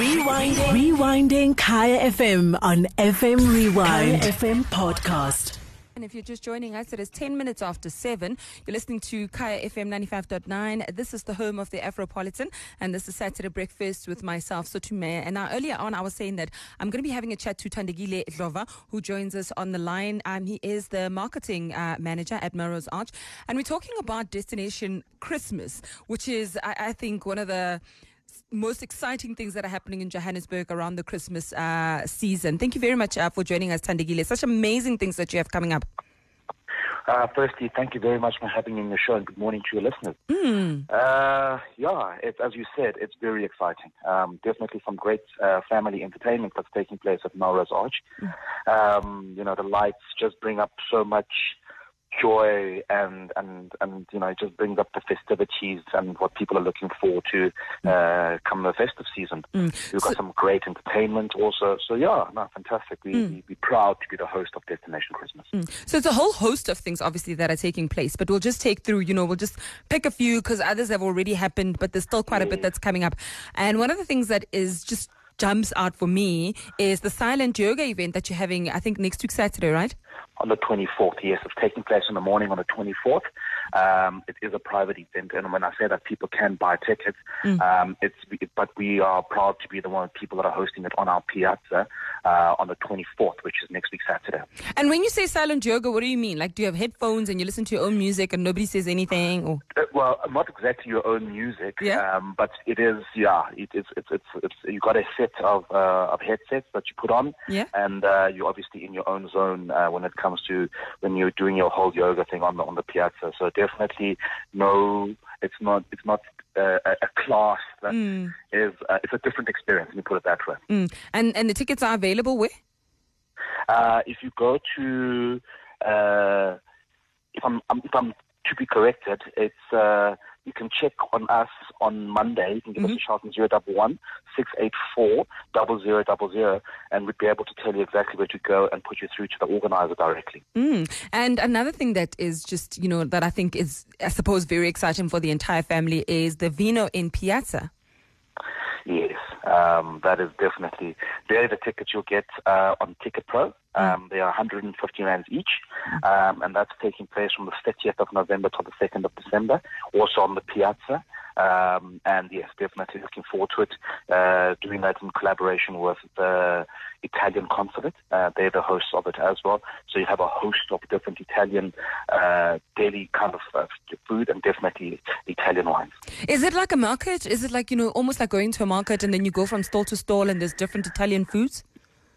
Rewinding. Rewinding Kaya FM on FM Rewind. Kaya FM podcast. And if you're just joining us, it is 10 minutes after 7. You're listening to Kaya FM 95.9. This is the home of the Afropolitan, and this is Saturday Breakfast with myself, Sotume. And now, earlier on, I was saying that I'm going to be having a chat to Thandekile Dlova, who joins us on the line. Um, he is the marketing uh, manager at Melrose Arch. And we're talking about Destination Christmas, which is, I, I think, one of the most exciting things that are happening in Johannesburg around the Christmas uh, season. Thank you very much uh, for joining us, Thandekile. Such amazing things that you have coming up. Uh, firstly, thank you very much for having me in the show and good morning to your listeners. Mm. yeah, as you said, it's very exciting. Um, definitely some great uh, family entertainment that's taking place at Melrose Arch. Mm. Um, you know, the lights just bring up so much joy and and and you know it just brings up the festivities and what people are looking forward to uh, come the festive season. Mm. We've got so, some great entertainment also. So yeah, no, fantastic. We, mm. we be proud to be the host of Destination Christmas. Mm. So it's a whole host of things obviously that are taking place, but we'll just take through. You know, we'll just pick a few because others have already happened, but there's still quite a bit that's coming up. And one of the things that is just jumps out for me is the silent yoga event that you're having. I think next week Saturday, right? on the 24th. Yes, it's taking place in the morning on the 24th. Um, it is a private event, and when I say that people can buy tickets, mm. um, it's but we are proud to be the one people that are hosting it on our piazza uh, on the 24th, which is next week Saturday. And when you say silent yoga, what do you mean? Like, do you have headphones and you listen to your own music and nobody says anything? Or? Uh, well, not exactly your own music, yeah. Um, but it is. Yeah, it, it's, it's it's it's you got a set of uh, of headsets that you put on, yeah, and uh, you're obviously in your own zone uh, when it comes to when you're doing your whole yoga thing on the on the piazza. So definitely no, it's not it's not uh, a class that mm. is uh, it's a different experience. Let me put it that way. Mm. And and the tickets are available where? Uh, if you go to uh, if I'm if I'm to be corrected, it's uh, you can check on us on Monday. You can give mm-hmm. us a shout on 011 684 0000 and we'd be able to tell you exactly where to go and put you through to the organizer directly. Mm. And another thing that is just, you know, that I think is, I suppose, very exciting for the entire family is the Vino in Piazza. Yes, um, that is definitely. There, the tickets you'll get uh, on Ticket Pro. Mm. Um, they are 150 rands each, mm. um, and that's taking place from the 30th of November to the 2nd of December. Also on the Piazza. Um, and yes, definitely looking forward to it. Uh, doing that in collaboration with the Italian consulate. Uh, they're the hosts of it as well. So you have a host of different Italian uh, daily kind of uh, food and definitely Italian wines. Is it like a market? Is it like, you know, almost like going to a market and then you go from stall to stall and there's different Italian foods?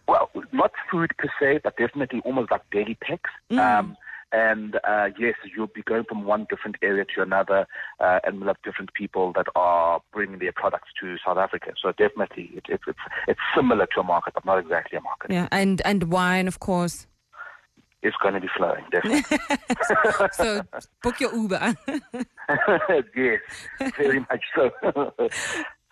Well, not food per se, but definitely almost like daily packs. Mm. Um, and uh, yes, you'll be going from one different area to another, uh, and we'll have different people that are bringing their products to South Africa. So definitely, it, it, it's it's similar to a market, but not exactly a market. Yeah, and and wine, of course. It's going to be flowing, definitely. so book your Uber. yes, very much so.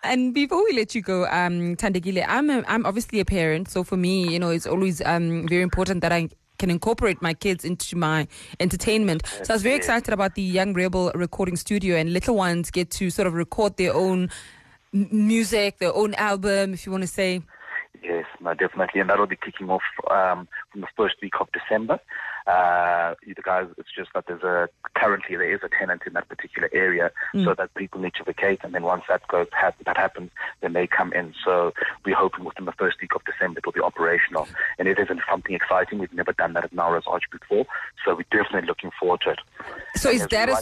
And before we let you go, um, Thandekile, I'm a, I'm obviously a parent, so for me, you know, it's always um, very important that I can incorporate my kids into my entertainment. So I was very excited about the Young Rebel recording studio, and little ones get to sort of record their own music, their own album, if you want to say. Yes, no, definitely, and that'll be kicking off um, from the first week of December. Uh, the guys, it's just that there's a currently there is a tenant in that particular area, mm. so that people need to vacate, and then once that goes ha- that happens, then they come in. So we're hoping within the first week of December it will be operational, and it isn't something exciting. We've never done that at Melrose Arch before, so we're definitely looking forward to it. So and is that a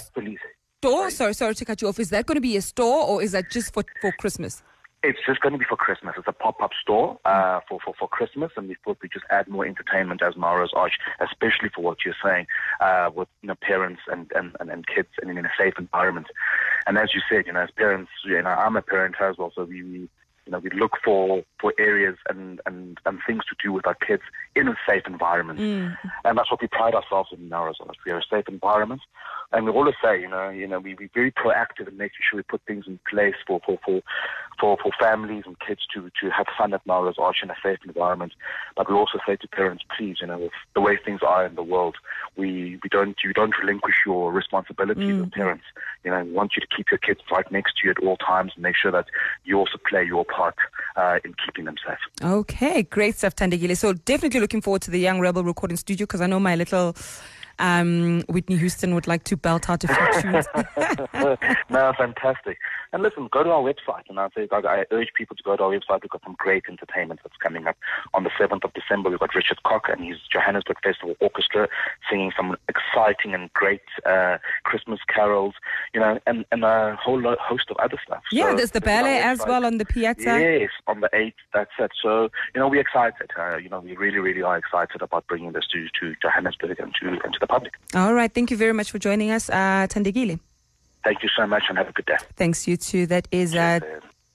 store? Sorry. sorry, sorry to cut you off. Is that going to be a store, or is that just for for Christmas? It's just going to be for Christmas. It's a pop-up store uh, for, for, for Christmas, and we thought we'd just add more entertainment as Melrose Arch, especially for what you're saying, uh, with you know, parents and, and, and, and kids and in a safe environment. And as you said, you know, as parents, you know, I'm a parent as well, so we, we you know, we look for, for areas and, and, and things to do with our kids in a safe environment. Mm. And that's what we pride ourselves in Melrose Arch. We are a safe environment and we always say, you know, you know, we be very proactive in making sure we put things in place for for for for, for families and kids to to have fun at Melrose Arch in a safe environment. But we also say to parents, please, you know, with the way things are in the world, we we don't you don't relinquish your responsibilities mm. as parents. You know, we want you to keep your kids right next to you at all times and make sure that you also play your part uh, in keeping them safe. Okay, great stuff, Thandekile. So definitely looking forward to the Young Rebel recording studio because I know my little um, Whitney Houston would like to belt out a few tunes. no, fantastic. And listen, go to our website. And I, say, I urge people to go to our website. We've got some great entertainment that's coming up. On the 7th of December, we've got Richard Cock and his Johannesburg Festival Orchestra singing some exciting and great uh, Christmas carols, you know, and, and a whole host of other stuff. Yeah, so there's the ballet as well on the piazza. Yes, on the 8th, that's it. So, you know, we're excited. Uh, you know, we really, really are excited about bringing this to, to Johannesburg and to, and to the public. All right. Thank you very much for joining us, uh, Thandekile. Thank you so much and have a good day. Thanks, you too. That is. Uh,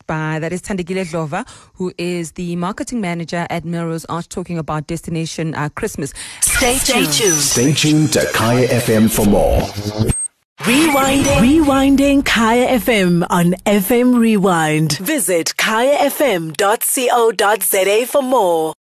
by that is Thandekile Dlova, who is the marketing manager at Melrose Arch, talking about Destination uh, Christmas. Stay tuned. Stay tuned to Kaya FM for more. Rewinding. Rewinding Kaya FM on FM Rewind. Visit kayafm.co.za for more.